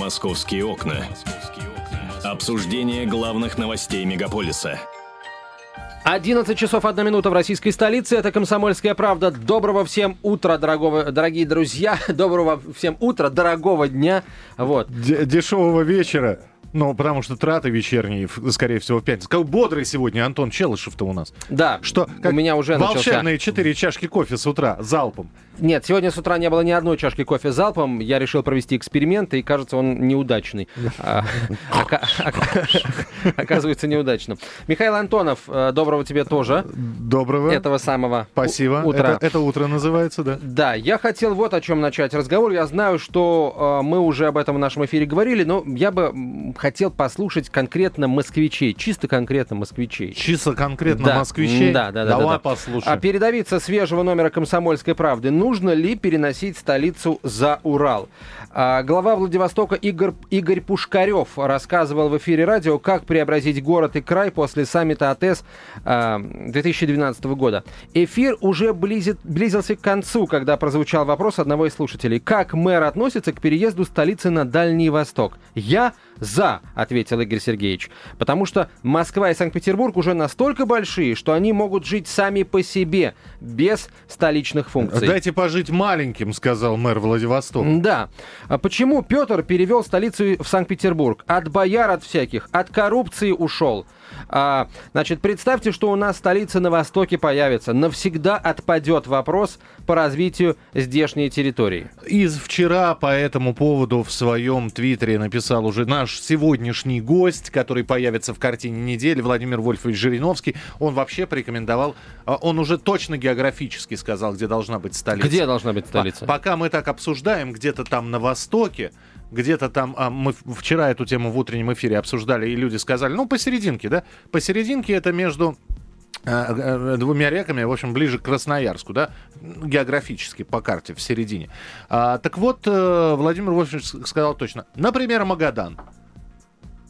Московские окна. Обсуждение главных новостей мегаполиса. 11 часов 1 минута в российской столице. Это «Комсомольская правда». Доброго всем утра, дорогого, дорогие друзья. Доброго всем утра, дорогого дня. Вот. Д- дешевого вечера. Ну, потому что траты вечерние, скорее всего, в пятницу. Как бодрый сегодня Антон Челышев-то у нас. Да, Что, у меня уже начался... волшебные четыре чашки кофе с утра, залпом. Нет, сегодня с утра не было ни одной чашки кофе залпом. Я решил провести эксперимент, и кажется, он неудачный. А, ока- ока- Оказывается, неудачным. Михаил Антонов, э, доброго тебе тоже. Доброго. Этого самого Спасибо. у- утра. Это, утро называется, да? Да, я хотел вот о чем начать разговор. Я знаю, что э, мы уже об этом в нашем эфире говорили, но я бы хотел послушать конкретно москвичей, чисто конкретно москвичей. Чисто конкретно москвичей. да, да, да, Давай да, да. послушаем. А передовица свежего номера «Комсомольской правды». Нужно ли переносить столицу за Урал? А, глава Владивостока Игорь, Игорь Пушкарев рассказывал в эфире радио, как преобразить город и край после саммита АТЭС а, 2012 года. Эфир уже близит, близился к концу, когда прозвучал вопрос одного из слушателей. Как мэр относится к переезду столицы на Дальний Восток? Я за, ответил Игорь Сергеевич. Потому что Москва и Санкт-Петербург уже настолько большие, что они могут жить сами по себе, без столичных функций. Дайте пожить маленьким, сказал мэр Владивостока. Да. А почему Петр перевел столицу в Санкт-Петербург? От бояр, от всяких, от коррупции ушел. А, значит, представьте, что у нас столица на Востоке появится. Навсегда отпадет вопрос по развитию здешней территории. Из вчера по этому поводу в своем твиттере написал уже наш сегодняшний гость, который появится в картине недели, Владимир Вольфович Жириновский. Он вообще порекомендовал, а, он уже точно географически сказал, где должна быть столица. Где должна быть столица? По- Пока мы так обсуждаем, где-то там на востоке, где-то там, а, мы вчера эту тему в утреннем эфире обсуждали, и люди сказали, ну, посерединке, да? Посерединке это между э, э, двумя реками, в общем, ближе к Красноярску, да, географически по карте в середине. А, так вот, э, Владимир Вольфович сказал точно. Например, Магадан.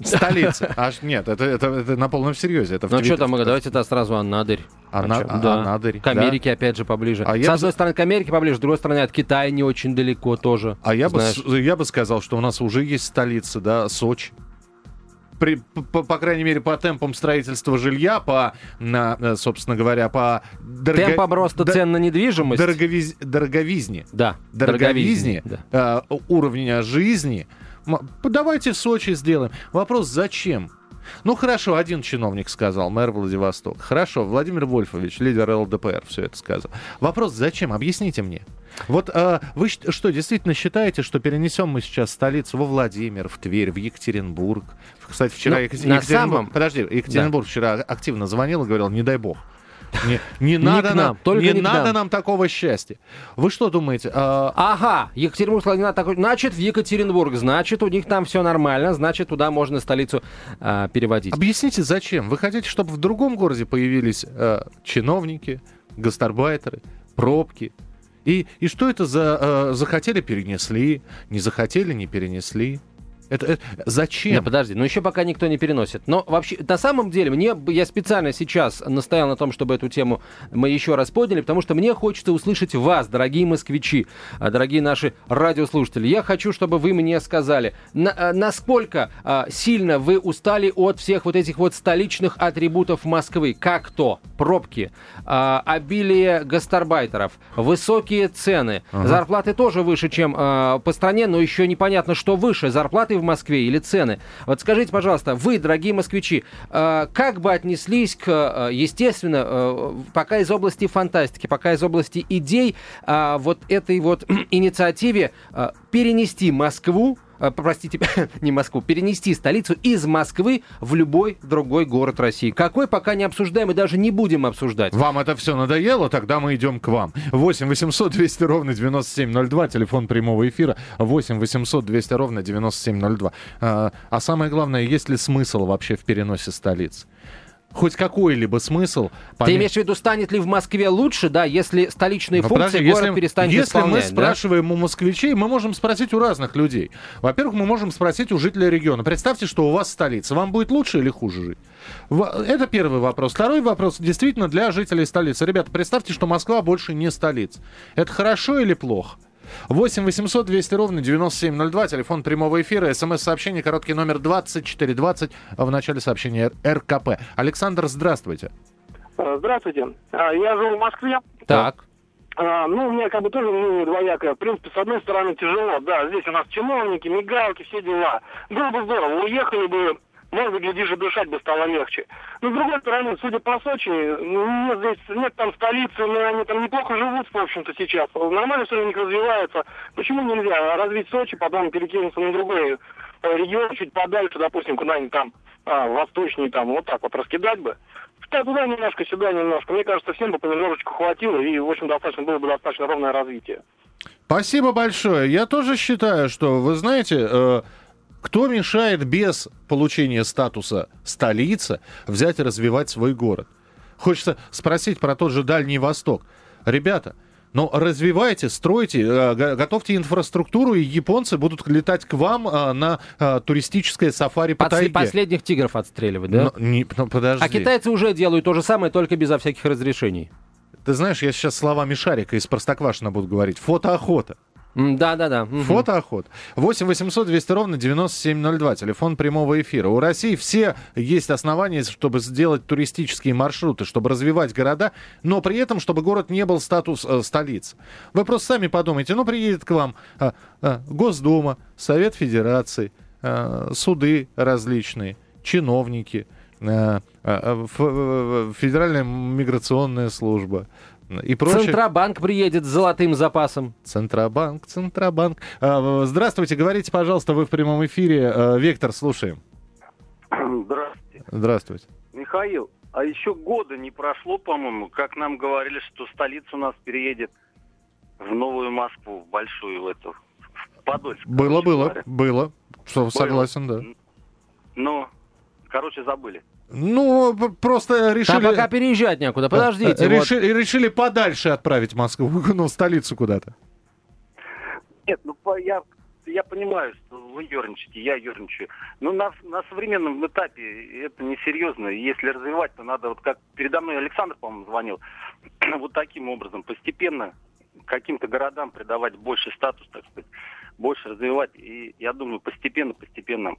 Столица. Аж нет, это, это, это на полном серьезе. Это Ну что там, давайте тогда сразу Анадырь. Ана- а- да. Анадырь, К Америке опять же поближе. А с бы одной за- стороны к Америке поближе, с другой стороны от Китая не очень далеко тоже. А я бы, знаешь. я бы сказал, что у нас уже есть столица, да, Сочи. При, по, по крайней мере, по темпам строительства жилья, по, на, э, собственно говоря, по дорого- Темпом роста да- цен на недвижимость. дороговиз- дороговизне, Да, дороговизне, да. э, уровня жизни. Давайте в Сочи сделаем. Вопрос, зачем? Ну хорошо, один чиновник сказал, мэр Владивосток. Хорошо, Владимир Вольфович, лидер ЛДПР, все это сказал. Вопрос, зачем? Объясните мне. Вот э, вы что, действительно считаете, что перенесем мы сейчас столицу во Владимир, в Тверь, в Екатеринбург? Кстати, вчера Ну, Екатер- на Екатеринбург... самом- Подожди, Екатеринбург вчера активно звонил и говорил, не дай бог. Не, не надо нам, нам, только не не надо нам. нам такого счастья. Вы что думаете? а, Ага, Екатеринбург не надо такой. Значит, в Екатеринбург. Значит, у них там все нормально. Значит, туда можно столицу а, переводить. Объясните, зачем? Вы хотите, чтобы в другом городе появились э, чиновники, гастарбайтеры, пробки? И, и что это за э, захотели перенесли, не захотели не перенесли? Это, это- зачем? Да, подожди, ну еще пока никто не переносит. Но вообще, на самом деле, мне я специально сейчас настоял на том, чтобы эту тему мы еще раз подняли, потому что мне хочется услышать вас, дорогие москвичи, а, дорогие наши радиослушатели. Я хочу, чтобы вы мне сказали, на- а, насколько а, сильно вы устали от всех вот этих вот столичных атрибутов Москвы. Как то? Пробки, а, обилие гастарбайтеров, высокие цены, зарплаты тоже выше, чем а, по стране, но еще непонятно, что выше, зарплаты в Москве или цены. Вот скажите, пожалуйста, вы, дорогие москвичи, а, как бы отнеслись к, а, естественно, а, пока из области фантастики, пока из области идей, вот этой вот инициативе перенести Москву э, простите, не Москву, перенести столицу из Москвы в любой другой город России. Какой пока не обсуждаем и даже не будем обсуждать. Вам это все надоело? Тогда мы идем к вам. 8 800 200 ровно 9702, телефон прямого эфира. 8 800 200 ровно 9702. А, а самое главное, есть ли смысл вообще в переносе столиц? Хоть какой-либо смысл. Ты поме- имеешь в виду, станет ли в Москве лучше, да, если столичные Ну, функции подожди, город перестанет если исполнять? мы да? спрашиваем у москвичей, мы можем спросить у разных людей. Во-первых, мы можем спросить у жителей региона. Представьте, что у вас столица. Вам будет лучше или хуже жить? Это первый вопрос. Второй вопрос действительно для жителей столицы. Ребята, представьте, что Москва больше не столица. Это хорошо или плохо? 8 800 200 ровно 9702, телефон прямого эфира, смс-сообщение, короткий номер 2420 в начале сообщения РКП. Александр, здравствуйте. Э, Здравствуйте. А, Я живу в Москве. Так. А, Ну, у меня как бы тоже мнение двоякое. В принципе, с одной стороны, тяжело. Да, здесь у нас чиновники, мигалки, все дела. Было бы здорово. Уехали бы, может быть, глядишь, и дышать бы стало легче. Но, с другой стороны, судя по Сочи, ну, нет здесь, нет там столицы, но они там неплохо живут, в общем-то, сейчас. Нормально все у них развивается. Почему нельзя развить Сочи, потом перекинуться на другой э, регион, чуть подальше, допустим, куда-нибудь там, а, восточнее, там, вот так вот раскидать бы. Да, туда немножко, сюда немножко. Мне кажется, всем бы понемножечку хватило, и, в общем, достаточно было бы достаточно ровное развитие. Спасибо большое. Я тоже считаю, что, вы знаете, э, кто мешает без получения статуса столицы взять и развивать свой город? Хочется спросить про тот же Дальний Восток. Ребята, ну, развивайте, стройте, э, го- готовьте инфраструктуру, и японцы будут летать к вам э, на э, туристическое сафари по Подс- тайге. Последних тигров отстреливать, да? Ну, не- ну, подожди. А китайцы уже делают то же самое, только безо всяких разрешений. Ты знаешь, я сейчас словами Шарика из Простоквашина буду говорить. Фотоохота. М, Да-да-да. мгм. Фотоохот. 8 800 200 ровно 9702. Телефон прямого эфира. У России все есть основания, чтобы сделать туристические маршруты, чтобы развивать города, но при этом, чтобы город не был статус э, столицы. Вы просто сами подумайте, ну, приедет к вам э, э, Госдума, Совет Федерации, э, суды различные, чиновники, э, э, ф- э, Федеральная миграционная служба и прочее. Центробанк приедет с золотым запасом. Центробанк, Центробанк. А, Здравствуйте, говорите, пожалуйста, вы в прямом эфире. А, Вектор, слушаем. Здравствуйте. Здравствуйте. Михаил, а еще года не прошло, по-моему, как нам говорили, что столица у нас переедет в Новую Москву, в большую в эту, в Подольск. Было, было, говоря. было. Что, согласен, да. Но, короче, забыли. Ну, просто решили... Там пока переезжать некуда. Подождите. э, вот. реши- решили подальше отправить Москву, ну, в столицу куда-то. Нет, ну по- я, я понимаю, что вы ерничаете, я ерничаю. Но на, на современном этапе это несерьезно. Если развивать, то надо, вот как передо мной Александр, по-моему, звонил, вот таким образом, постепенно каким-то городам придавать больше статус, так сказать, больше развивать. И я думаю, постепенно, постепенно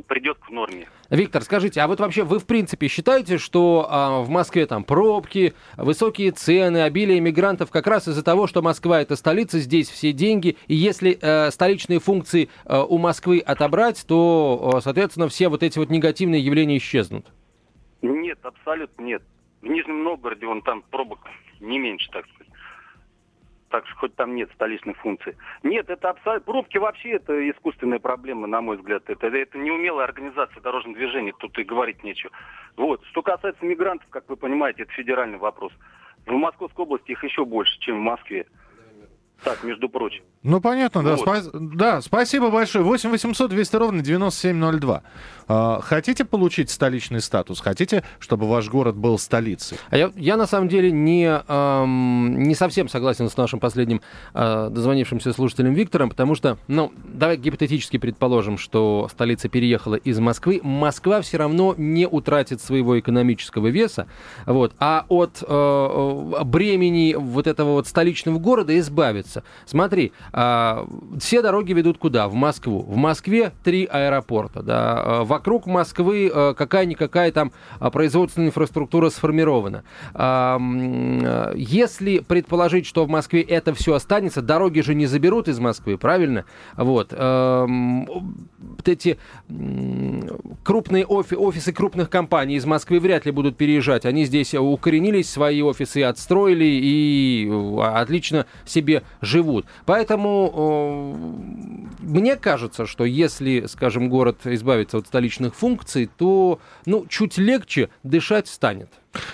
придет к норме. Виктор, скажите, а вот вообще вы в принципе считаете, что а, в Москве там пробки, высокие цены, обилие мигрантов как раз из-за того, что Москва это столица, здесь все деньги, и если э, столичные функции э, у Москвы отобрать, то, э, соответственно, все вот эти вот негативные явления исчезнут? Нет, абсолютно нет. В Нижнем Новгороде вон там пробок не меньше, так сказать. Так что хоть там нет столичных функций. Нет, это абсолютно... Пробки вообще это искусственная проблема, на мой взгляд. Это, это неумелая организация дорожного движения, тут и говорить нечего. Вот. Что касается мигрантов, как вы понимаете, это федеральный вопрос. В Московской области их еще больше, чем в Москве. Так, между прочим. Ну, понятно, да. Вот. Спа- Да, спасибо большое. 8 800 200 ровно 9702. А, хотите получить столичный статус? Хотите, чтобы ваш город был столицей? А я, я на самом деле не, эм, не совсем согласен с нашим последним э, дозвонившимся слушателем Виктором, потому что, ну, давай гипотетически предположим, что столица переехала из Москвы, Москва все равно не утратит своего экономического веса, вот, а от э, бремени вот этого вот столичного города избавиться. Смотри, а, все дороги ведут куда? В Москву. В Москве три аэропорта, да, э, вокруг Москвы э, какая-никакая там а, производственная инфраструктура сформирована. А, э, Если предположить, что в Москве это все останется, дороги же не заберут из Москвы, правильно? Вот. Вот эти крупные офи- офисы крупных компаний из Москвы вряд ли будут переезжать. Они здесь укоренились, свои офисы отстроили и отлично себе живут. Поэтому э, мне кажется, что если, скажем, город избавится от столичных функций, то ну, чуть легче дышать станет.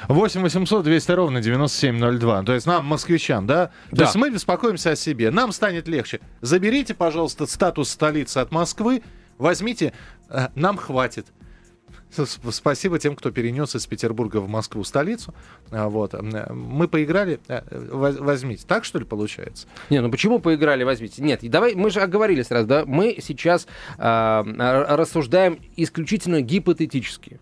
8 800 200 ровно 9702. То есть нам, москвичам, да? То Да. есть мы беспокоимся о себе. Нам станет легче. Заберите, пожалуйста, статус столицы от Москвы. Возьмите. э, Нам хватит. Спасибо тем, кто перенес из Петербурга в Москву столицу. А, Вот. Э, Мы поиграли. э, воз- Возьмите. Так, что ли, получается? Не, ну почему поиграли, возьмите? Нет, давай, мы же оговорили сразу, да, мы сейчас р- рассуждаем исключительно гипотетически.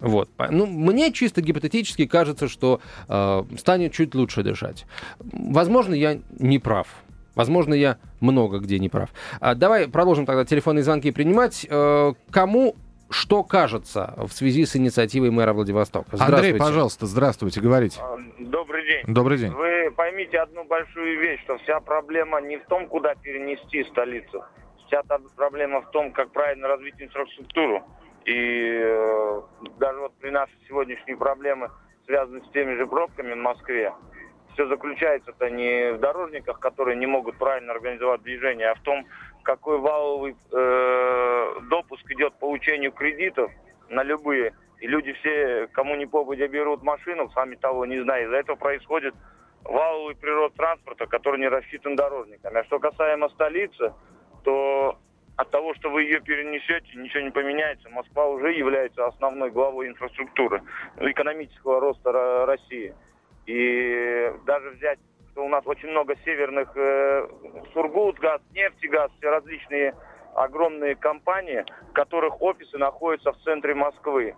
Вот. Ну, мне чисто гипотетически кажется, что э, станет чуть лучше дышать. Возможно, я не прав. Возможно, я много где не прав. А, давай продолжим тогда телефонные звонки принимать. Э, кому что кажется в связи с инициативой мэра Владивостока? Андрей, пожалуйста, здравствуйте, говорите. А, добрый день. Добрый день. Вы поймите одну большую вещь, что вся проблема не в том, куда перенести столицу. Вся та проблема в том, как правильно развить инфраструктуру. И э, даже вот при нашей сегодняшней проблеме, связанной с теми же пробками в Москве, все заключается-то не в дорожниках, которые не могут правильно организовать движение, а в том, какой валовый э, допуск идет по получению кредитов на любые. И люди все, кому не попадя, берут машину, сами того не зная. Из-за этого происходит валовый прирост транспорта, который не рассчитан дорожниками. А что касаемо столицы, то от того, что вы ее перенесете, ничего не поменяется. Москва уже является основной главой инфраструктуры, экономического роста России. И даже взять, у нас очень много северных э, Сургутгаз, нефтегаз, все различные огромные компании, которых офисы находятся в центре Москвы.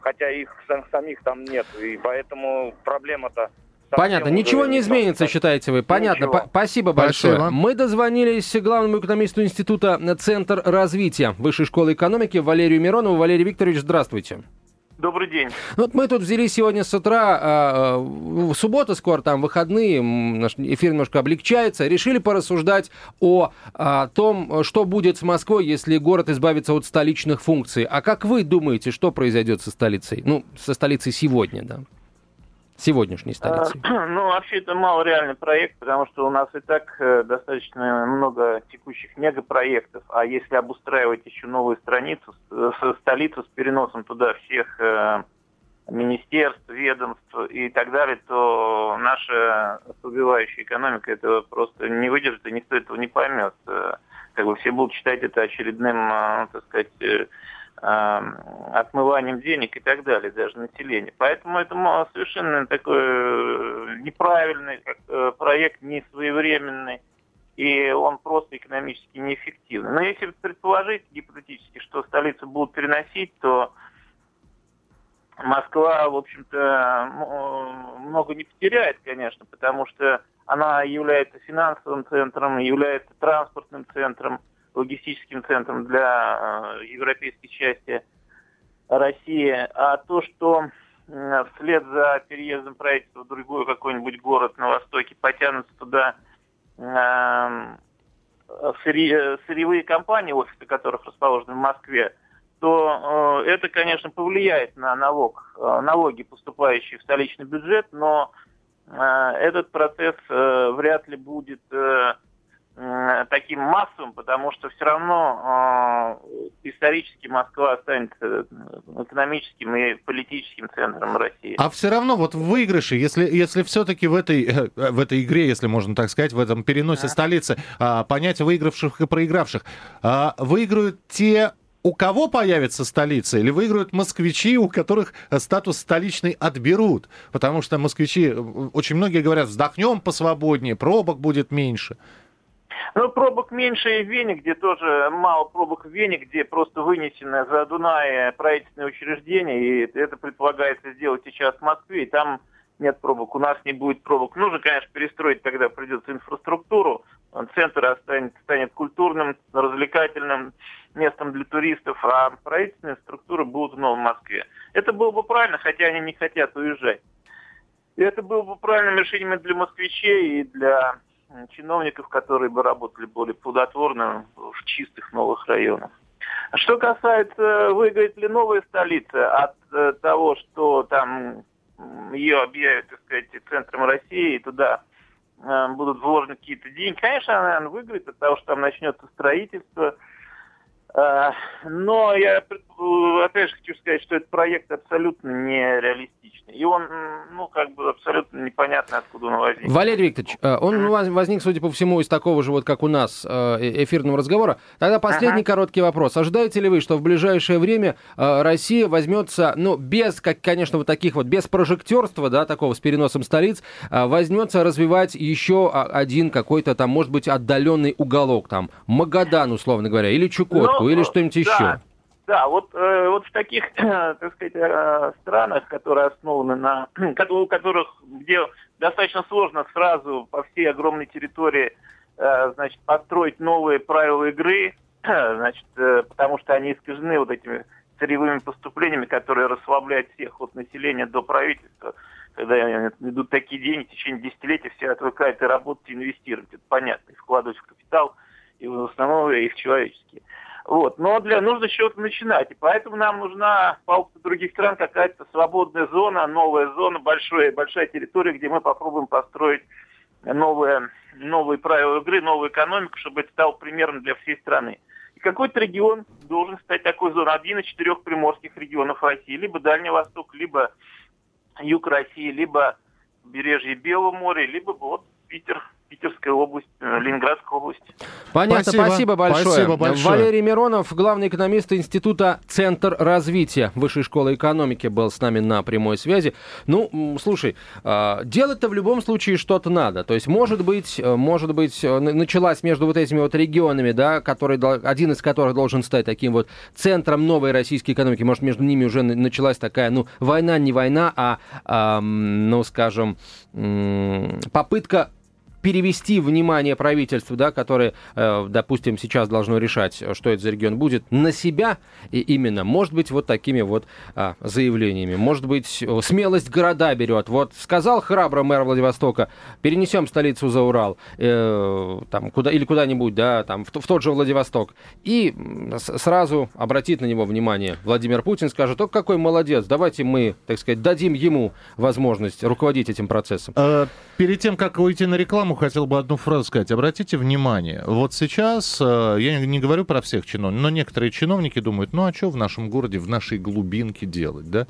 Хотя их самих там нет. И поэтому проблема-то Понятно. Ничего не изменится, считаете вы. Понятно. Спасибо большое. Спасибо. Мы дозвонились главному экономисту Института Центр развития Высшей школы экономики Валерию Миронову. Валерий Викторович, здравствуйте. Добрый день. Вот мы тут взяли сегодня с утра, э, в субботу скоро, там выходные, наш эфир немножко облегчается, решили порассуждать о, о том, что будет с Москвой, если город избавится от столичных функций. А как вы думаете, что произойдет со столицей? Ну, со столицей сегодня, да? Сегодняшней столицы? Ну, вообще это малореальный проект, потому что у нас и так э, достаточно много текущих мегапроектов, а если обустраивать еще новую страницу, столицу с переносом туда всех э, министерств, ведомств и так далее, то наша убивающая экономика этого просто не выдержит, и никто этого не поймет. Э, как бы все будут считать это очередным, так сказать, отмыванием денег и так далее, даже населения. Поэтому это совершенно такой э, неправильный э, проект, не своевременный, и он просто экономически неэффективный. Но если предположить гипотетически, что столицу будут переносить, то Москва, в общем-то, много не потеряет, конечно, потому что она является финансовым центром, является транспортным центром, логистическим центром для э, европейской части России. А то, что вслед за переездом правительства в другой какой-нибудь город на востоке потянутся туда э, сырьевые компании, офисы которых расположены в Москве, то э, это, конечно, повлияет на налог, налоги, поступающие в столичный бюджет, но этот процесс вряд ли будет таким массовым, потому что все равно э, исторически Москва останется э, экономическим и политическим центром России. А все равно вот в выигрыше, если, если все-таки в этой, э, в этой игре, если можно так сказать, в этом переносе а? столицы, э, понять выигравших и проигравших, э, выиграют те у кого появится столица, или выиграют москвичи, у которых статус столичный отберут? Потому что москвичи, очень многие говорят, вздохнем посвободнее, пробок будет меньше. Ну, пробок меньше и в Вене, где тоже мало пробок в Вене, где просто вынесено за Дунай правительственное учреждение, и это предполагается сделать сейчас в Москве, и там нет пробок, у нас не будет пробок. Нужно, конечно, перестроить, тогда придется инфраструктуру, центр станет, станет культурным, развлекательным местом для туристов, а правительственные структуры будут в Новом Москве. Это было бы правильно, хотя они не хотят уезжать. И это было бы правильным решением и для москвичей, и для чиновников, которые бы работали более плодотворно в чистых новых районах. Что касается, выиграет ли новая столица от э, того, что там ее объявят, так сказать, центром России, и туда э, будут вложены какие-то деньги, конечно, она, наверное, выиграет от того, что там начнется строительство, но я, опять же, хочу сказать, что этот проект абсолютно нереалистичный. И он, ну, как бы абсолютно непонятно, откуда он возник. Валерий Викторович, э, он возник, судя по всему, из такого же, вот как у нас, э, эфирного разговора. Тогда последний ага. короткий вопрос. Ожидаете ли вы, что в ближайшее время э, Россия возьмется, ну, без, как, конечно, вот таких вот, без прожектерства, да, такого с переносом столиц, возьмется развивать еще один какой-то там, может быть, отдаленный уголок, там, Магадан, условно говоря, или Чукотку, ну, или что-нибудь да. еще? Да, вот, э, вот в таких, так сказать, э, странах, которые основаны на, у которых, где достаточно сложно сразу по всей огромной территории, э, значит, построить новые правила игры, значит, э, потому что они искажены вот этими сырьевыми поступлениями, которые расслабляют всех от населения до правительства. Когда идут такие деньги, в течение десятилетий все отвыкают и работать, и инвестировать. Это понятно. И вкладывать в капитал, и в основном и в человеческие. Вот. Но для нужно с чего-то начинать. И поэтому нам нужна по опыту других стран какая-то свободная зона, новая зона, большая, большая территория, где мы попробуем построить новые, новые правила игры, новую экономику, чтобы это стало примером для всей страны. И какой-то регион должен стать такой зоной. Один из четырех приморских регионов России. Либо Дальний Восток, либо юг России, либо побережье Белого моря, либо вот Питер, Питерская область, э, Ленинградская область. Понятно, спасибо, спасибо большое. Спасибо большое. Валерий Миронов, главный экономист Института Центр развития Высшей школы экономики, был с нами на прямой связи. Ну, слушай, а, делать-то в любом случае что-то надо. То есть, может быть, э, может быть, э, началась между вот этими вот регионами, да, который, один из которых должен стать таким вот центром новой российской экономики. Может, между ними уже началась такая, ну, война не война, а, а ну, скажем, попытка перевести внимание правительства, да, которое, э, допустим, сейчас должно решать, что это за регион будет, на себя и именно, может быть, вот такими вот а, заявлениями. Может быть, смелость города берет. Вот сказал храбро мэр Владивостока, перенесем столицу за Урал, э, там, куда, или куда-нибудь, да, там, в, в тот же Владивосток. И сразу обратит на него внимание Владимир Путин, скажет, о, какой молодец, давайте мы, так сказать, дадим ему возможность руководить этим процессом. А, перед тем, как уйти на рекламу, хотел бы одну фразу сказать. Обратите внимание, вот сейчас, э, я не говорю про всех чиновников, но некоторые чиновники думают, ну а что в нашем городе, в нашей глубинке делать, да?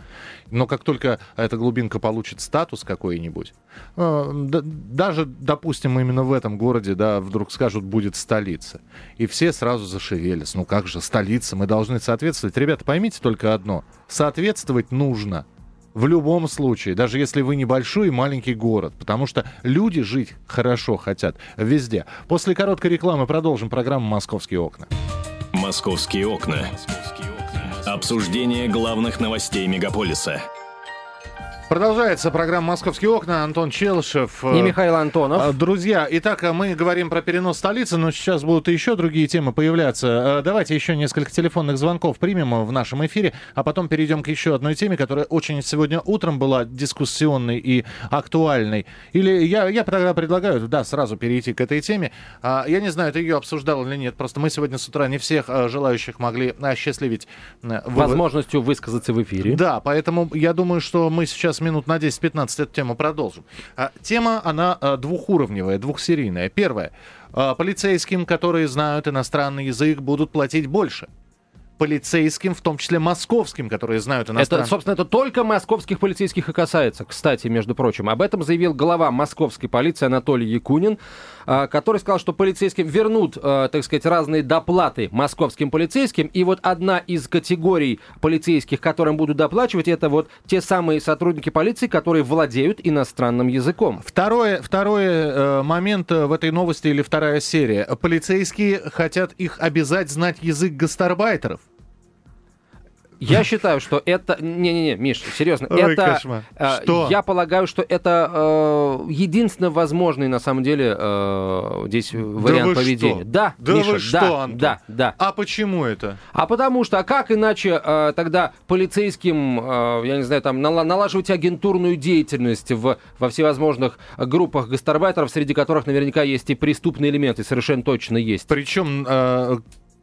Но как только эта глубинка получит статус какой-нибудь, э, даже, допустим, именно в этом городе, да, вдруг скажут, будет столица, и все сразу зашевелятся. Ну как же, столица, мы должны соответствовать. Ребята, поймите только одно, соответствовать нужно – в любом случае, даже если вы небольшой и маленький город, потому что люди жить хорошо хотят везде. После короткой рекламы продолжим программу «Московские окна». «Московские окна». Обсуждение главных новостей мегаполиса – Продолжается программа «Московские окна». Антон Челышев. И Михаил Антонов. Э, друзья, итак, мы говорим про перенос столицы, но сейчас будут еще другие темы появляться. Э, давайте еще несколько телефонных звонков примем в нашем эфире, а потом перейдем к еще одной теме, которая очень сегодня утром была дискуссионной и актуальной. Или я, я тогда предлагаю, да, сразу перейти к этой теме. А, я не знаю, ты ее обсуждал или нет, просто мы сегодня с утра не всех э, желающих могли осчастливить. Возможностью высказаться в эфире. Да, поэтому я думаю, что мы сейчас сейчас минут на 10-15 эту тему продолжим. А, тема, она а, двухуровневая, двухсерийная. Первое. А, полицейским, которые знают иностранный язык, будут платить больше полицейским, в том числе московским, которые знают иностранный. Это, собственно, это только московских полицейских и касается, кстати, между прочим. Об этом заявил глава московской полиции Анатолий Якунин, а, который сказал, что полицейским вернут, а, так сказать, разные доплаты московским полицейским. И вот одна из категорий полицейских, которым будут доплачивать, это вот те самые сотрудники полиции, которые владеют иностранным языком. Второе, второй э, момент в этой новости или вторая серия. Полицейские хотят их обязать знать язык гастарбайтеров. Я считаю, что это... Не-не-не, Миш, серьезно. Ой, это... Кошмар. Э, что? Я полагаю, что это э, единственно возможный, на самом деле, э, здесь вариант да поведения. Что? Да, да Миша, вы что, да, Антон? да, да. А почему это? А потому что, а как иначе э, тогда полицейским, э, я не знаю, там, налаживать агентурную деятельность в, во всевозможных группах гастарбайтеров, среди которых наверняка есть и преступные элементы, совершенно точно есть. Причем э,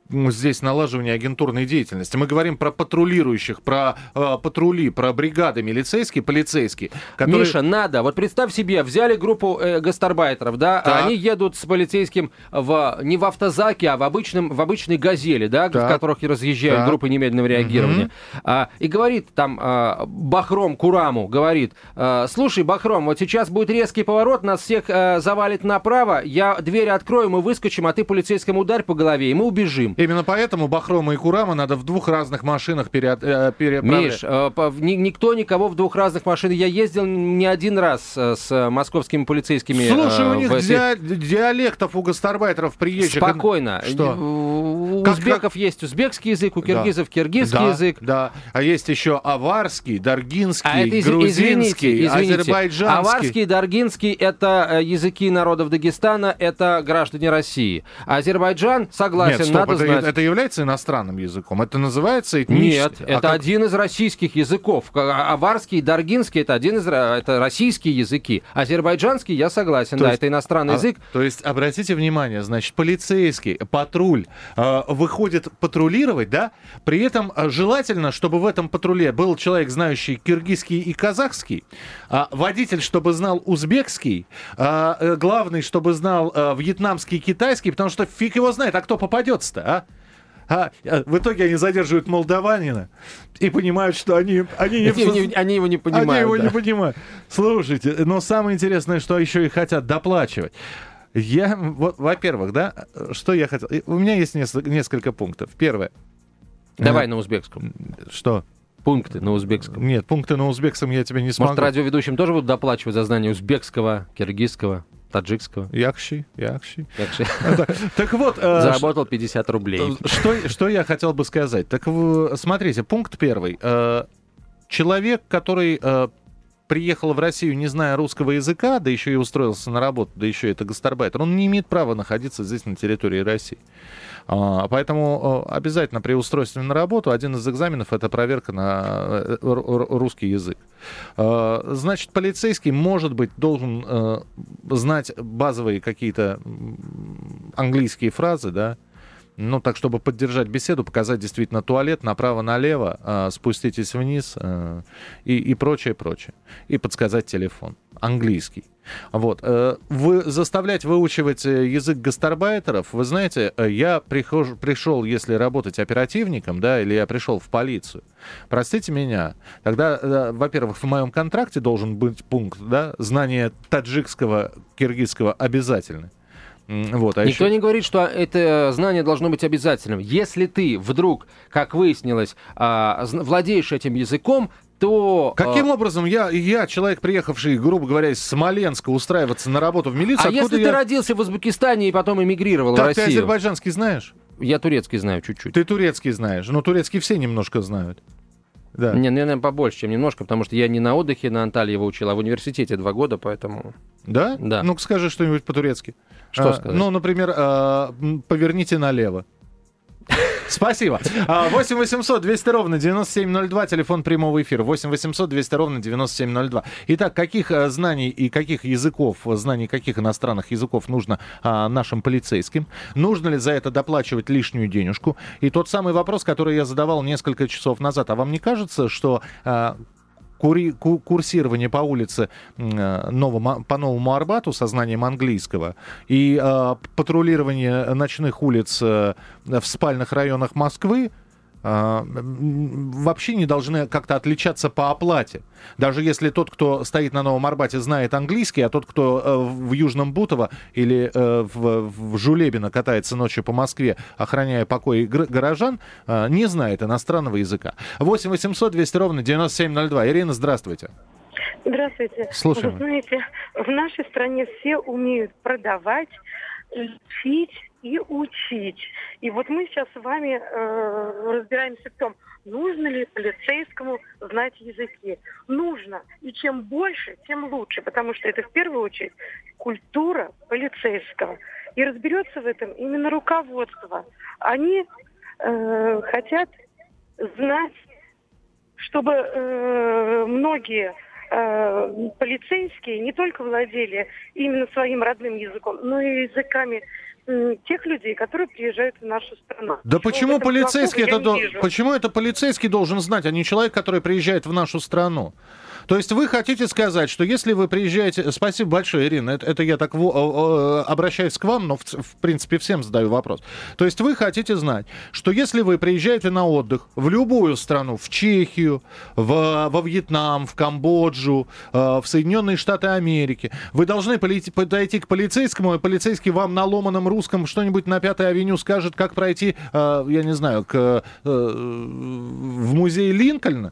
здесь налаживание агентурной деятельности. Мы говорим про патрулирующих, про э, патрули, про бригады милицейские, полицейские. Которые... Миша, надо. Вот представь себе, взяли группу э, гастарбайтеров, да, так. они едут с полицейским в, не в автозаке, а в, обычном, в обычной газели, да, так. в которых разъезжают так. группы немедленного реагирования. Угу. А, и говорит там а, Бахром Кураму, говорит, а, слушай, Бахром, вот сейчас будет резкий поворот, нас всех а, завалит направо, я дверь открою, мы выскочим, а ты полицейскому ударь по голове, и мы убежим. Именно поэтому Бахрома и Курама надо в двух разных машинах пере, э, переправлять. Миш, э, по- в- ни- никто никого в двух разных машинах. Я ездил не один раз э, с московскими полицейскими. Слушай, э, у них в диалектов у гастарбайтеров приезжих. Спокойно. Что? У Как- узбеков есть узбекский язык, у Да. киргизов киргизский да, язык. Да, а есть еще аварский, даргинский, А это, из- грузинский, извините, извините. азербайджанский. Аварский, даргинский — это языки народов Дагестана, это граждане России. Азербайджан, согласен, Нет, стоп, надо это, знать. это является иностранным языком? Это называется этнический? Нет, А это как- один из российских языков. А- Аварский, даргинский это один из ра- это российские языки. Азербайджанский, я согласен, То да, есть- это иностранный А, язык. То есть, обратите внимание, значит, полицейский, патруль э, выходит патрулировать, да? При этом э, желательно, чтобы в этом патруле был человек, знающий киргизский и казахский, а водитель, чтобы знал узбекский, а, э, главный, чтобы знал э, вьетнамский и китайский, потому что фиг его знает, а кто попадется-то, а? А, э, в итоге они задерживают молдаванина и понимают, что они, они не Они, они его не понимают. они его да. не понимают. Слушайте, но самое интересное, что еще и хотят доплачивать. Я, вот, во-первых, да, что я хотел... У меня есть несколько, несколько пунктов. Первое. Давай Э, на узбекском. Что? Пункты на узбекском. Нет, пункты на узбекском я тебе не смогу. Может, радиоведущим тоже будут доплачивать за знание узбекского, киргизского, таджикского? Якши, якши. Как же? Так вот, э, Заработал 50 рублей. Что, что я хотел бы сказать? Так смотрите, пункт первый. Э, Человек, который э, приехал в Россию, не зная русского языка, да еще и устроился на работу, да еще и это гастарбайтер, он не имеет права находиться здесь на территории России. А, Поэтому обязательно при устройстве на работу один из экзаменов это проверка на э, русский язык. Э, Значит, полицейский, может быть, должен э, знать базовые какие-то английские фразы, да, ну, так, чтобы поддержать беседу, показать действительно туалет направо-налево, э, спуститесь вниз э, и, и прочее, прочее. И подсказать телефон. Английский. Вот. э, Вы заставлять выучивать э, язык гастарбайтеров, вы знаете, э, я прихожу, пришел, если работать оперативником, да, или я пришел в полицию, простите меня, тогда, во-первых, в моем контракте должен быть пункт, да, знание таджикского, киргизского обязательно. Вот, а Никто еще- не говорит, что это знание должно быть обязательным. Если ты вдруг, как выяснилось, а, владеешь этим языком, то... Каким а, образом я, я, человек, приехавший, грубо говоря, из Смоленска, устраиваться на работу в милицию, А если я... ты родился в Узбекистане и потом эмигрировал в Так, ты Россию? азербайджанский знаешь? Я турецкий знаю чуть-чуть. Ты турецкий знаешь. Ну, турецкий все немножко знают. Да. Не, ну, наверное, побольше, чем немножко, потому что я не на отдыхе на Анталии его учил, а в университете два года, поэтому... Да? Да. Ну-ка скажи что-нибудь по-турецки. Что А, сказать? Ну, например, а, поверните налево. Спасибо. А, 8 800 200 ровно 9702, телефон прямого эфира. 8 800 200 ровно 9702. Итак, каких а, знаний и каких языков, знаний каких иностранных языков нужно а, нашим полицейским? Нужно ли за это доплачивать лишнюю денежку? И тот самый вопрос, который я задавал несколько часов назад. А вам не кажется, что а, кури- ку- курсирование по улице э, новому, по Новому Арбату со знанием английского и э, патрулирование ночных улиц э, в спальных районах Москвы вообще не должны как-то отличаться по оплате. Даже если тот, кто стоит на Новом Арбате, знает английский, а тот, кто э, в Южном Бутово или э, в, в Жулебино катается ночью по Москве, охраняя покой горожан, э, не знает иностранного языка. 8 800 200 ровно 9702. Ирина, здравствуйте. Здравствуйте. Слушаем. Вы знаете, в нашей стране все умеют продавать, лечить и учить. И вот мы сейчас с вами э, разбираемся в том, нужно ли полицейскому знать языки. Нужно. И чем больше, тем лучше, потому что это в первую очередь культура полицейского. И разберется в этом именно руководство. Они э, хотят знать чтобы э, многие э, полицейские не только владели именно своим родным языком, но и языками тех людей, которые приезжают в нашу страну. Да Чего в почему полицейский это до- почему это полицейский должен знать, а не человек, который приезжает в нашу страну? То есть вы хотите сказать, что если вы приезжаете... Спасибо большое, Ирина. Это, это я так о- обращаюсь к вам, но в, в принципе всем задаю вопрос. То есть вы хотите знать, что если вы приезжаете на отдых в любую страну, в Чехию, в, во Вьетнам, в Камбоджу, э, в Соединенные Штаты Америки, вы должны полити- подойти к полицейскому, и полицейский вам на ломаном русском что-нибудь на Пятой авеню скажет, как пройти, э, я не знаю, к, э, в музей Линкольна,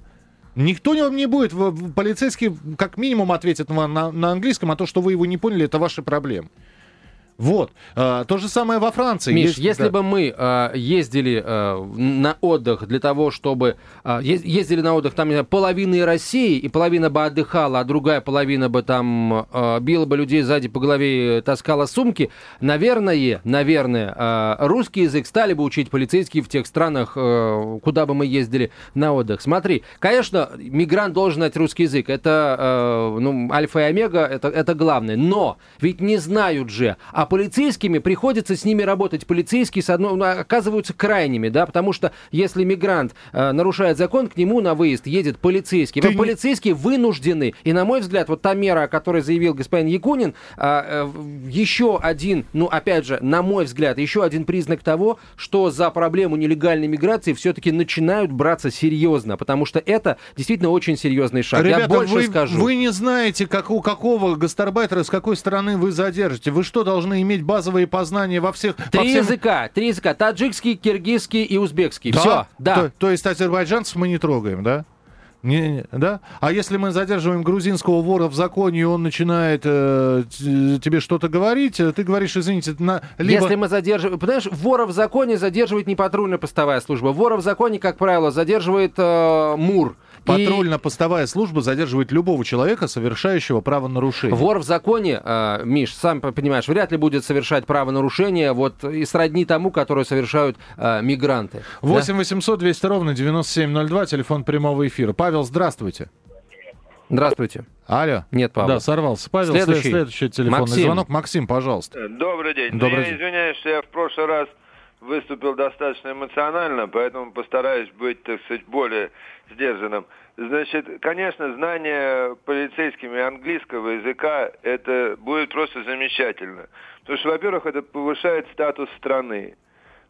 Никто вам не будет, полицейский как минимум ответит вам на, на английском, а то, что вы его не поняли, это ваши проблемы. Вот. А, то же самое во Франции. Миш, есть, если да. бы мы а, ездили а, на отдых для того, чтобы... А, ездили на отдых там половины России, и половина бы отдыхала, а другая половина бы там а, била бы людей сзади по голове и таскала сумки, наверное, наверное, а, русский язык стали бы учить полицейские в тех странах, а, куда бы мы ездили на отдых. Смотри, конечно, мигрант должен знать русский язык. Это а, ну, альфа и омега, это, это главное. Но ведь не знают же, а полицейскими приходится с ними работать. Полицейские с одно, ну, оказываются крайними, да, потому что если мигрант э, нарушает закон, к нему на выезд едет полицейский. Ты... Полицейские вынуждены. И, на мой взгляд, вот та мера, о которой заявил господин Якунин, э, э, еще один, ну, опять же, на мой взгляд, еще один признак того, что за проблему нелегальной миграции все-таки начинают браться серьезно, потому что это действительно очень серьезный шаг. Ребята, Я больше вы, скажу. Вы не знаете, как, у какого гастарбайтера, с какой стороны вы задержите. Вы что, должны иметь базовые познания во всех... Три всем... языка, три языка. Таджикский, киргизский и узбекский. Да? Все, да. То, то есть азербайджанцев мы не трогаем, да? Не, не, да? А если мы задерживаем грузинского вора в законе, и он начинает э, тебе что-то говорить, э, ты говоришь, извините, на, либо... Если мы задерживаем... Понимаешь, вора в законе задерживает не патрульная постовая служба. Вора в законе, как правило, задерживает э, МУР. Патрульно-постовая служба задерживает любого человека, совершающего правонарушение. Вор в законе, э, Миш, сам понимаешь, вряд ли будет совершать правонарушение вот и сродни тому, которое совершают э, мигранты. 8 да? 800 200 ровно 9702, телефон прямого эфира. Павел, здравствуйте. Здравствуйте. Алло. Нет, Павел. Да, сорвался. Павел, следующий, следующий телефонный Максим. звонок. Максим, пожалуйста. Добрый день. Добрый ну, день. Я извиняюсь, что я в прошлый раз выступил достаточно эмоционально, поэтому постараюсь быть, так сказать, более сдержанным. Значит, конечно, знание полицейскими английского языка это будет просто замечательно. Потому что, во-первых, это повышает статус страны.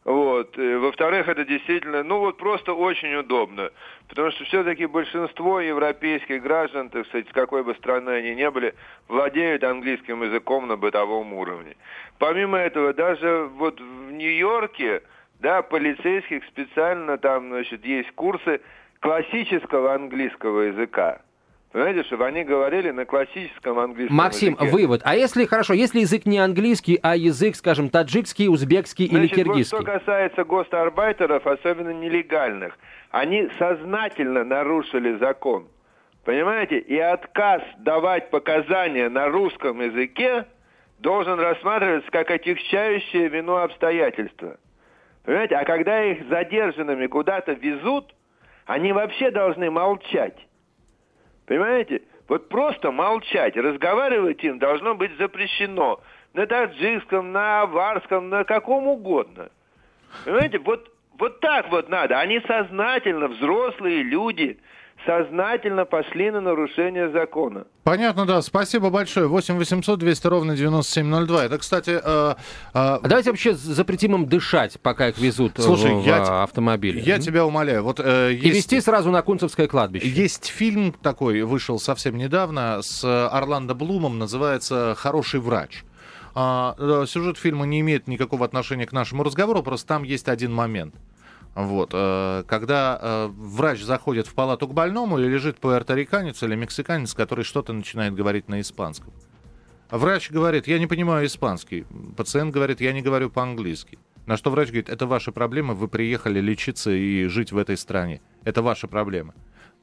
Вот. Во-вторых, это действительно, ну вот просто очень удобно. Потому что все-таки большинство европейских граждан, так сказать, с какой бы страны они ни были, владеют английским языком на бытовом уровне. Помимо этого, даже вот Нью-Йорке, да, полицейских специально там, значит, есть курсы классического английского языка. Понимаете, чтобы они говорили на классическом английском Максим, языке. вывод. А если, хорошо, если язык не английский, а язык, скажем, таджикский, узбекский Значит, или киргизский? Вот что касается гостарбайтеров, особенно нелегальных, они сознательно нарушили закон. Понимаете? И отказ давать показания на русском языке должен рассматриваться как отягчающее вину обстоятельства. Понимаете? А когда их задержанными куда-то везут, они вообще должны молчать. Понимаете? Вот просто молчать, разговаривать им должно быть запрещено. На таджикском, на аварском, на каком угодно. Понимаете? Вот, вот так вот надо. Они сознательно, взрослые люди, сознательно пошли на нарушение закона. Понятно, да. Спасибо большое. 8 800 200 ровно 9702. Это, кстати... Э, э... А давайте вообще запретим им дышать, пока их везут Слушай, в, я, в автомобиле. Я тебя умоляю. Вот, э, есть... И везти сразу на Кунцевское кладбище. Есть фильм такой, вышел совсем недавно, с Орландо Блумом, называется «Хороший врач». А, э, сюжет фильма не имеет никакого отношения к нашему разговору, просто там есть один момент – вот. Э, когда э, врач заходит в палату к больному, и лежит пуэрториканец или мексиканец, который что-то начинает говорить на испанском. Врач говорит, я не понимаю испанский. Пациент говорит, я не говорю по-английски. На что врач говорит, это ваша проблема, вы приехали лечиться и жить в этой стране. Это ваша проблема.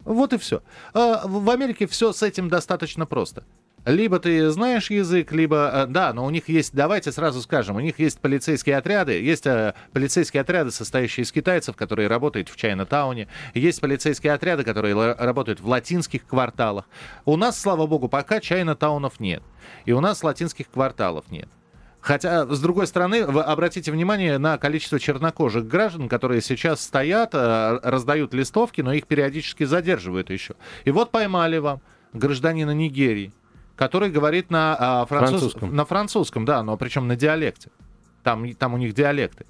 Вот и все. А в Америке все с этим достаточно просто. Либо ты знаешь язык, либо... Э, да, но у них есть, давайте сразу скажем, у них есть полицейские отряды, есть э, полицейские отряды, состоящие из китайцев, которые работают в Чайна-тауне, есть полицейские отряды, которые работают в латинских кварталах. У нас, слава богу, пока Чайна-таунов нет. И у нас латинских кварталов нет. Хотя, с другой стороны, вы обратите внимание на количество чернокожих граждан, которые сейчас стоят, э, раздают листовки, но их периодически задерживают еще. И вот поймали вам гражданина Нигерии который говорит на, а, француз... французском. на французском, да, но причем на диалекте. Там, там у них диалекты.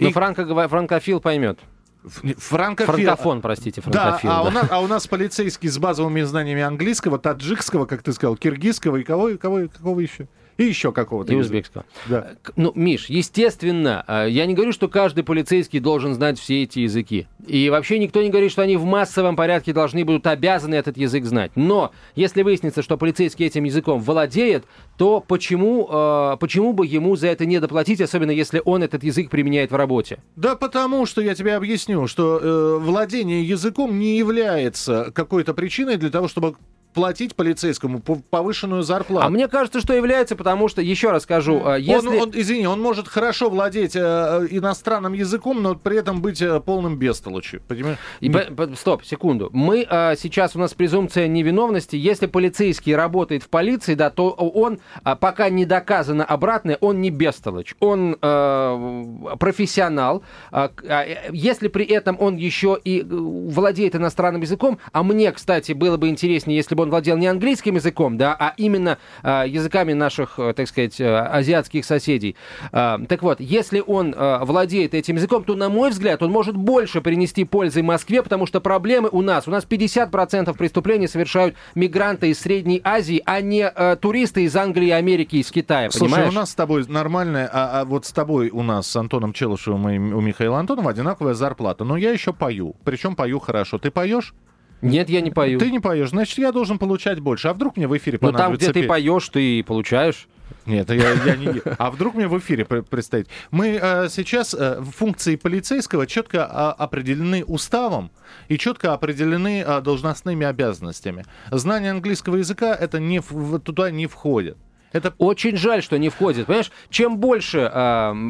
Но И... франко... франкофил поймет. Франкофил. Франкофон, простите, франкофил. Да, а, да. У нас, а у нас полицейский с базовыми знаниями английского, таджикского, как ты сказал, киргизского и кого, кого, какого еще? И еще какого-то И узбекского. Да. Ну, Миш, естественно, э, я не говорю, что каждый полицейский должен знать все эти языки. И вообще никто не говорит, что они в массовом порядке должны будут обязаны этот язык знать. Но если выяснится, что полицейский этим языком владеет, то почему, э, почему бы ему за это не доплатить, особенно если он этот язык применяет в работе? Да потому что я тебе объясню, что э, владение языком не является какой-то причиной для того, чтобы платить полицейскому пов- повышенную зарплату. А мне кажется, что является, потому что, еще раз скажу, э, если... Он, он, извини, он может хорошо владеть э, э, иностранным языком, но при этом быть э, полным бестолочью. Понимаешь? И по- по- стоп, секунду. Мы а, сейчас у нас презумпция невиновности. Если полицейский работает в полиции, да, то он а, пока не доказано обратное, он не бестолочь, он э, профессионал. А, а, э, если при этом он еще и э, владеет иностранным языком, а мне, кстати, было бы интереснее, если бы он владел не английским языком, да, а именно а, языками наших, э, так сказать, э, азиатских соседей. А, так вот, если он э, владеет этим языком, то, на мой взгляд, он может больше принести пользы Москве, потому что проблемы у нас. У нас 50% преступлений совершают мигранты из Средней Азии, а не э, туристы из Англии, Америки, из Китая, Слушай, понимаешь? у нас с тобой нормальная, а, а вот с тобой у нас с Антоном Челышевым и у Михаила Антонова одинаковая зарплата. Но я еще пою. Причем пою хорошо. Ты поешь? Нет, я не пою. Ты не поешь, значит, я должен получать больше. А вдруг мне в эфире Но там, понадобится где ты петь? поешь, ты и получаешь. Нет, я, я не... А вдруг мне в эфире пр- предстоит? Мы э, сейчас э, функции полицейского четко а, определены уставом и четко определены а, должностными обязанностями. Знание английского языка это не в- туда не входит. Это Очень жаль, что не входит. Понимаешь, чем больше...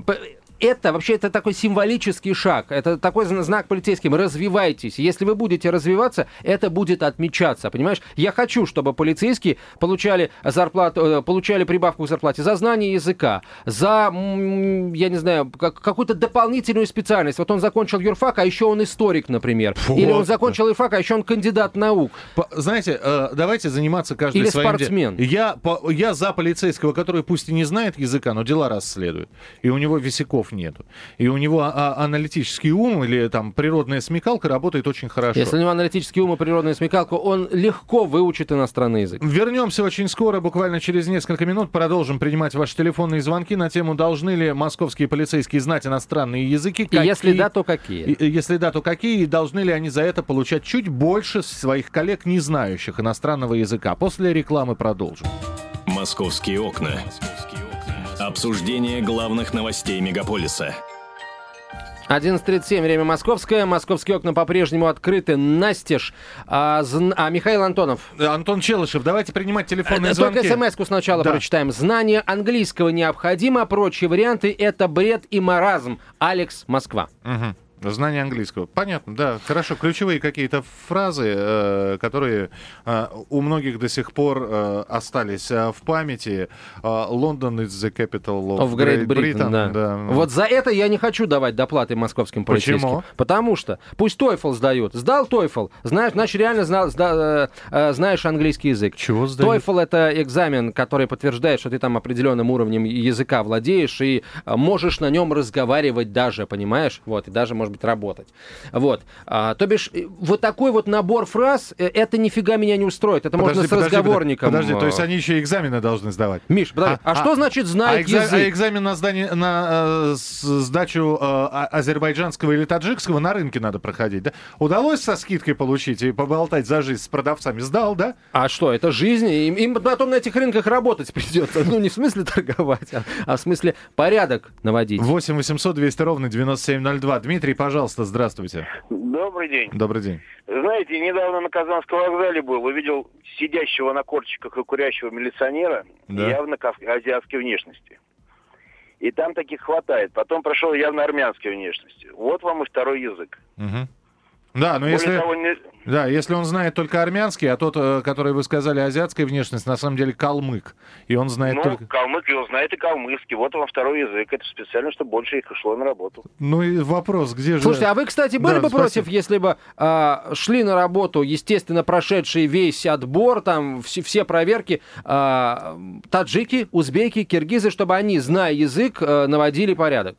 п- это вообще это такой символический шаг. Это такой зна- знак полицейским. Развивайтесь. Если вы будете развиваться, это будет отмечаться. Понимаешь? Я хочу, чтобы полицейские получали зарплату, э, получали прибавку к зарплате за знание языка, за, я не знаю, как- какую-то дополнительную специальность. Вот он закончил юрфак, а еще он историк, например. Или он Вот. закончил юрфак, а еще он кандидат наук. По- Знаете, э, давайте заниматься каждый Или своим спортсмен. Я, по- я за полицейского, который пусть и не знает языка, но дела расследует. И у него висяков нету. И у него а- а- аналитический ум или там природная смекалка работает очень хорошо. Если у него аналитический ум и природная смекалка, он легко выучит иностранный язык. Вернемся очень скоро, буквально через несколько минут. Продолжим принимать ваши телефонные звонки на тему, должны ли московские полицейские знать иностранные языки. И если какие- да, то какие? И- если да, то какие? И должны ли они за это получать чуть больше своих коллег, не знающих иностранного языка? После рекламы продолжим. Московские окна. Обсуждение главных новостей мегаполиса. 11.37, время московское. Московские окна по-прежнему открыты. Настежь. А, зн- а, Михаил Антонов. Антон Челышев, давайте принимать телефонные Э, звонки. Только смс-ку сначала Да. прочитаем. Знание английского необходимо, прочие варианты — это бред и маразм. Алекс, Москва. Мгм. Знание английского. Понятно, да. Хорошо. Ключевые какие-то фразы, э, которые э, у многих до сих пор э, остались в памяти. Лондон is the capital of, В Great Britain, да. Вот за это я не хочу давать доплаты московским полицейским. Почему? Потому что пусть TOEFL сдают. Сдал TOEFL, знаешь, значит, реально знал- сда- знаешь английский язык. Чего сдают? TOEFL — это экзамен, который подтверждает, что ты там определенным уровнем языка владеешь и можешь на нем разговаривать даже, понимаешь? Вот, и даже, может быть, работать. Вот. А, то бишь, э, вот такой вот набор фраз, э, это нифига меня не устроит. Это можно с разговорником. Подожди, то есть э, они еще экзамены должны сдавать. Миш, подожди, а, что значит знает а экза- язык? а экзамен на, здание, на э, сдачу э, а- азербайджанского или таджикского на рынке надо проходить, да? Удалось со скидкой получить и поболтать за жизнь с продавцами? Сдал, да? А что, это жизнь? Им, им потом на этих рынках работать придется. Ну, не в смысле торговать, а, а в смысле порядок наводить. 8 800 200 ровно 9702. Дмитрий, пожалуйста, здравствуйте. Добрый день. Добрый день. Знаете, недавно на Казанском вокзале был, увидел сидящего на корчиках и курящего милиционера Да. явно азиатской внешности. И там таких хватает. Потом прошел явно армянской внешности. Вот вам и второй язык. Мгм. Да, но Более если... того, не- Да, если он знает только армянский, а тот, э, который вы сказали, азиатская внешность, на самом деле калмык. И он знает ну, только... калмык его знает и калмыцкий. Вот вам второй язык. Это специально, чтобы больше их шло на работу. Ну и вопрос, где же... Слушайте, а вы, кстати, были Да, бы спасибо. против, если бы а, шли на работу, естественно, прошедший весь отбор, там все, все проверки, а, таджики, узбеки, киргизы, чтобы они, зная язык, а, наводили порядок?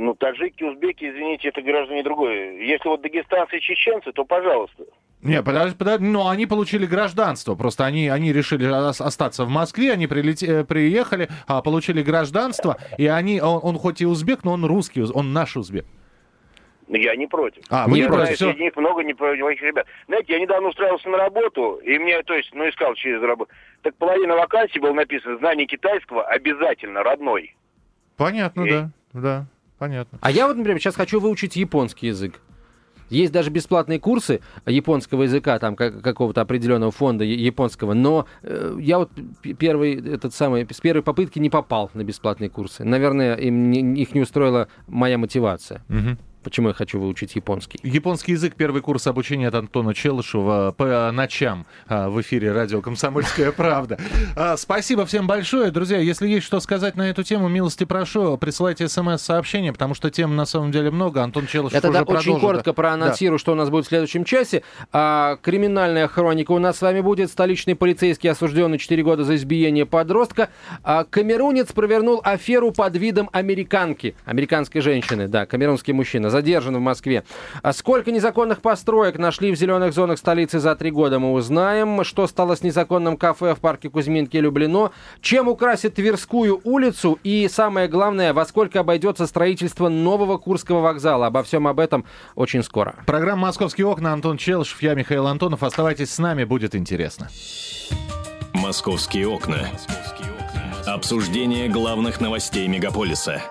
Ну, таджики, узбеки, извините, это граждане другое. Если вот дагестанцы и чеченцы, то пожалуйста. Не, подожди, подожди, но они получили гражданство. Просто они, они решили ос- остаться в Москве, они прилете- э, приехали, а, получили гражданство, и они, он, он хоть и узбек, но он русский, он наш узбек. Я не против. А, вы не против. Среди них много неправильных ребят. Знаете, я недавно устраивался на работу, и мне, то есть, ну, искал через работу. Так половина вакансий было написано «Знание китайского обязательно, родной». Понятно, И- да, да, понятно. А я вот, например, сейчас хочу выучить японский язык. Есть даже бесплатные курсы японского языка, там как- какого-то определенного фонда японского, но э, я вот первый, этот самый, с первой попытки не попал на бесплатные курсы. Наверное, им не- их не устроила моя мотивация. Мгм. Почему я хочу выучить японский? Японский язык, первый курс обучения от Антона Челышева по ночам а, в эфире радио «Комсомольская правда». А, Спасибо всем большое. Друзья, если есть что сказать на эту тему, милости прошу, присылайте смс-сообщение, потому что тем на самом деле много. Антон Челышев Я тогда уже очень продолжит. коротко проанонсирую, что у нас будет в следующем часе. А, криминальная хроника у нас с вами будет. Столичный полицейский осужденный 4 года за избиение подростка. А, камерунец провернул аферу под видом американки. Американской женщины, да, камерунский мужчина. Задержан в Москве. А сколько незаконных построек нашли в зеленых зонах столицы за три года, мы узнаем. Что стало с незаконным кафе в парке Кузьминки Люблино. Чем украсит Тверскую улицу. И самое главное, во сколько обойдется строительство нового Курского вокзала. Обо всем об этом очень скоро. Программа «Московские окна». Антон Челышев, я Михаил Антонов. Оставайтесь с нами, будет интересно. «Московские окна». Обсуждение главных новостей мегаполиса.